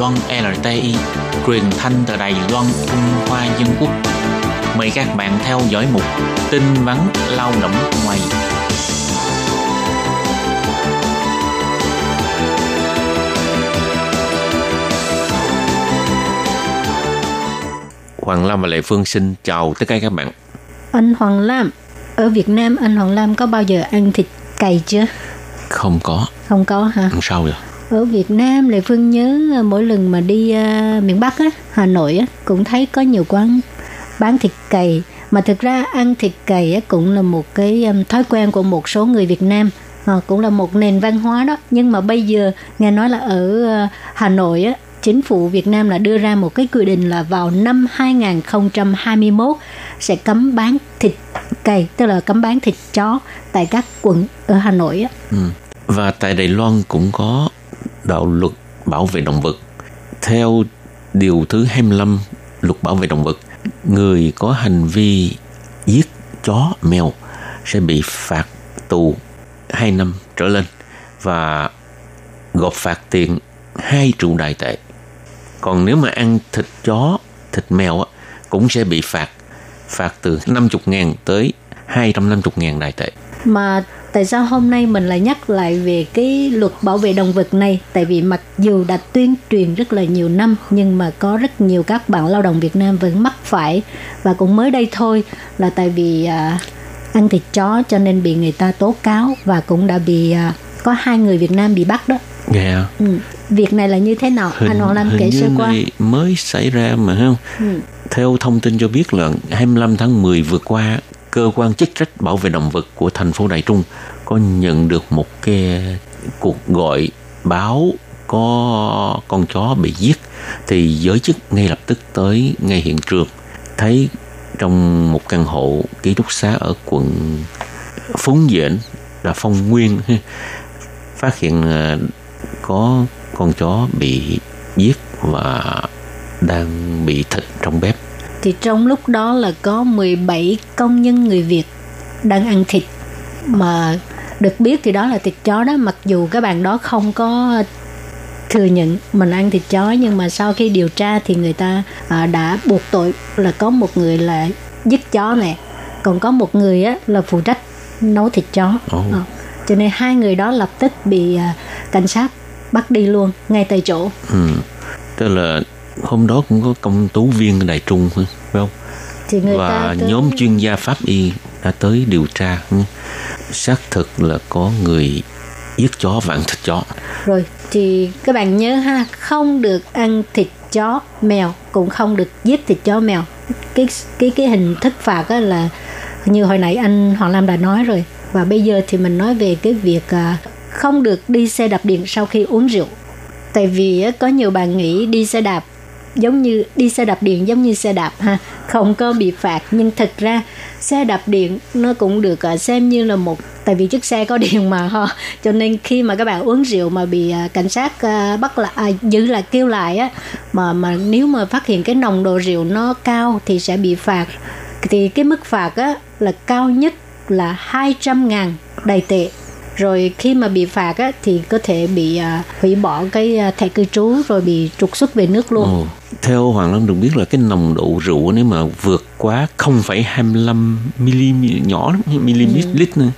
Loan LTI, truyền thanh từ Đài Loan, Trung Hoa Dân Quốc. Mời các bạn theo dõi mục tin vắn lao động ngoài. Hoàng Lam và Lệ Phương xin chào tất cả các bạn. Anh Hoàng Lam, ở Việt Nam anh Hoàng Lam có bao giờ ăn thịt cày chưa? Không có. Không có hả? Sao vậy? Ở Việt Nam Lệ Phương nhớ ờ, mỗi lần mà đi uh, miền Bắc á, Hà Nội á, cũng thấy có nhiều quán bán thịt cầy mà thực ra ăn thịt cầy á, cũng là một cái um, thói quen của một số người Việt Nam à, cũng là một nền văn hóa đó nhưng mà bây giờ nghe nói là ở uh, Hà Nội á, chính phủ Việt Nam là đưa ra một cái quy định là vào năm 2021 sẽ cấm bán thịt cầy tức là cấm bán thịt chó tại các quận ở Hà Nội á. Ừ. Và tại Đài Loan cũng có đạo luật bảo vệ động vật. Theo điều thứ 25 luật bảo vệ động vật, người có hành vi giết chó, mèo sẽ bị phạt tù 2 năm trở lên và gộp phạt tiền 2 triệu đại tệ. Còn nếu mà ăn thịt chó, thịt mèo á, cũng sẽ bị phạt phạt từ 50 ngàn tới 250 ngàn đại tệ. Mà tại sao hôm nay mình lại nhắc lại về cái luật bảo vệ động vật này tại vì mặc dù đã tuyên truyền rất là nhiều năm nhưng mà có rất nhiều các bạn lao động Việt Nam vẫn mắc phải và cũng mới đây thôi là tại vì à, ăn thịt chó cho nên bị người ta tố cáo và cũng đã bị à, có hai người Việt Nam bị bắt đó. Dạ. Yeah. Ừ. Việc này là như thế nào? Hình, Anh Hoàng Lam kể sơ qua. mới xảy ra mà không? Ừ. Theo thông tin cho biết là 25 tháng 10 vừa qua cơ quan chức trách bảo vệ động vật của thành phố Đại Trung có nhận được một cái cuộc gọi báo có con chó bị giết thì giới chức ngay lập tức tới ngay hiện trường. Thấy trong một căn hộ ký túc xá ở quận Phúng Dễn là Phong Nguyên, phát hiện ờ, có con chó bị giết và đang bị thịt trong bếp thì trong lúc đó là có 17 công nhân người Việt đang ăn thịt mà được biết thì đó là thịt chó đó mặc dù các bạn đó không có thừa nhận mình ăn thịt chó nhưng mà sau khi điều tra thì người ta à, đã buộc tội là có một người là giết chó này còn có một người á là phụ trách nấu thịt chó oh. à, cho nên hai người đó lập tức bị à, cảnh sát bắt đi luôn ngay tại chỗ ừ. tức là hôm đó cũng có công tố viên Đại Trung phải không? Thì người và tới... nhóm chuyên gia pháp y đã tới điều tra xác thực là có người giết chó và ăn thịt chó. Rồi thì các bạn nhớ ha, không được ăn thịt chó mèo cũng không được giết thịt chó mèo. Cái cái cái hình thức phạt á là như hồi nãy anh Hoàng Lam đã nói rồi và bây giờ thì mình nói về cái việc à, không được đi xe đạp điện sau khi uống rượu tại vì có nhiều bạn nghĩ đi xe đạp giống như đi xe đạp điện giống như xe đạp ha. Không có bị phạt nhưng thực ra xe đạp điện nó cũng được à, xem như là một tại vì chiếc xe có điện mà ha. Cho nên khi mà các bạn uống rượu mà bị à, cảnh sát à, bắt lại à, giữ lại kêu lại á mà mà nếu mà phát hiện cái nồng độ rượu nó cao thì sẽ bị phạt. Thì cái mức phạt á là cao nhất là 200 ngàn đầy tệ rồi khi mà bị phạt á, thì có thể bị uh, hủy bỏ cái uh, thẻ cư trú rồi bị trục xuất về nước luôn. Ồ, theo Hoàng Long được biết là cái nồng độ rượu nếu mà vượt quá 0,25 mm nhỏ mm ừ. lít nữa,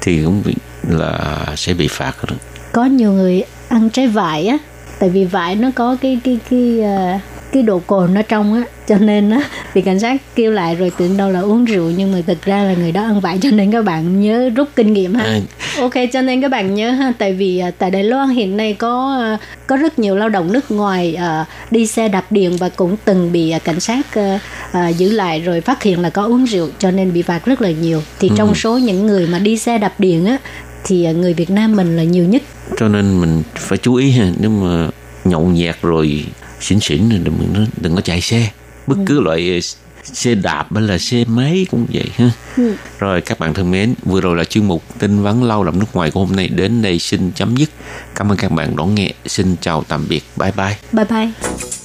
thì cũng bị là sẽ bị phạt rồi. Có nhiều người ăn trái vải á, tại vì vải nó có cái cái cái uh, cái độ cồn nó trong á cho nên á bị cảnh sát kêu lại rồi tưởng đâu là uống rượu nhưng mà thực ra là người đó ăn vải cho nên các bạn nhớ rút kinh nghiệm ha à. Ok cho nên các bạn nhớ ha tại vì à, tại Đài Loan hiện nay có à, có rất nhiều lao động nước ngoài uh, đi xe đạp điện và cũng từng bị cảnh sát uh, uh, giữ lại rồi phát hiện là có uống rượu cho nên bị phạt rất là nhiều. Thì ừ. trong số những người mà đi xe đạp điện á thì người Việt Nam mình là nhiều nhất. Cho nên mình phải chú ý ha nếu mà nhậu nhẹt rồi xỉn xỉn đừng đừng có chạy xe. Bất cứ loại xe đạp hay là xe máy cũng vậy ha. Ừ. rồi các bạn thân mến vừa rồi là chuyên mục tin vắn lao động nước ngoài của hôm nay đến đây xin chấm dứt. Cảm ơn các bạn đón nghe. Xin chào tạm biệt. Bye bye. Bye bye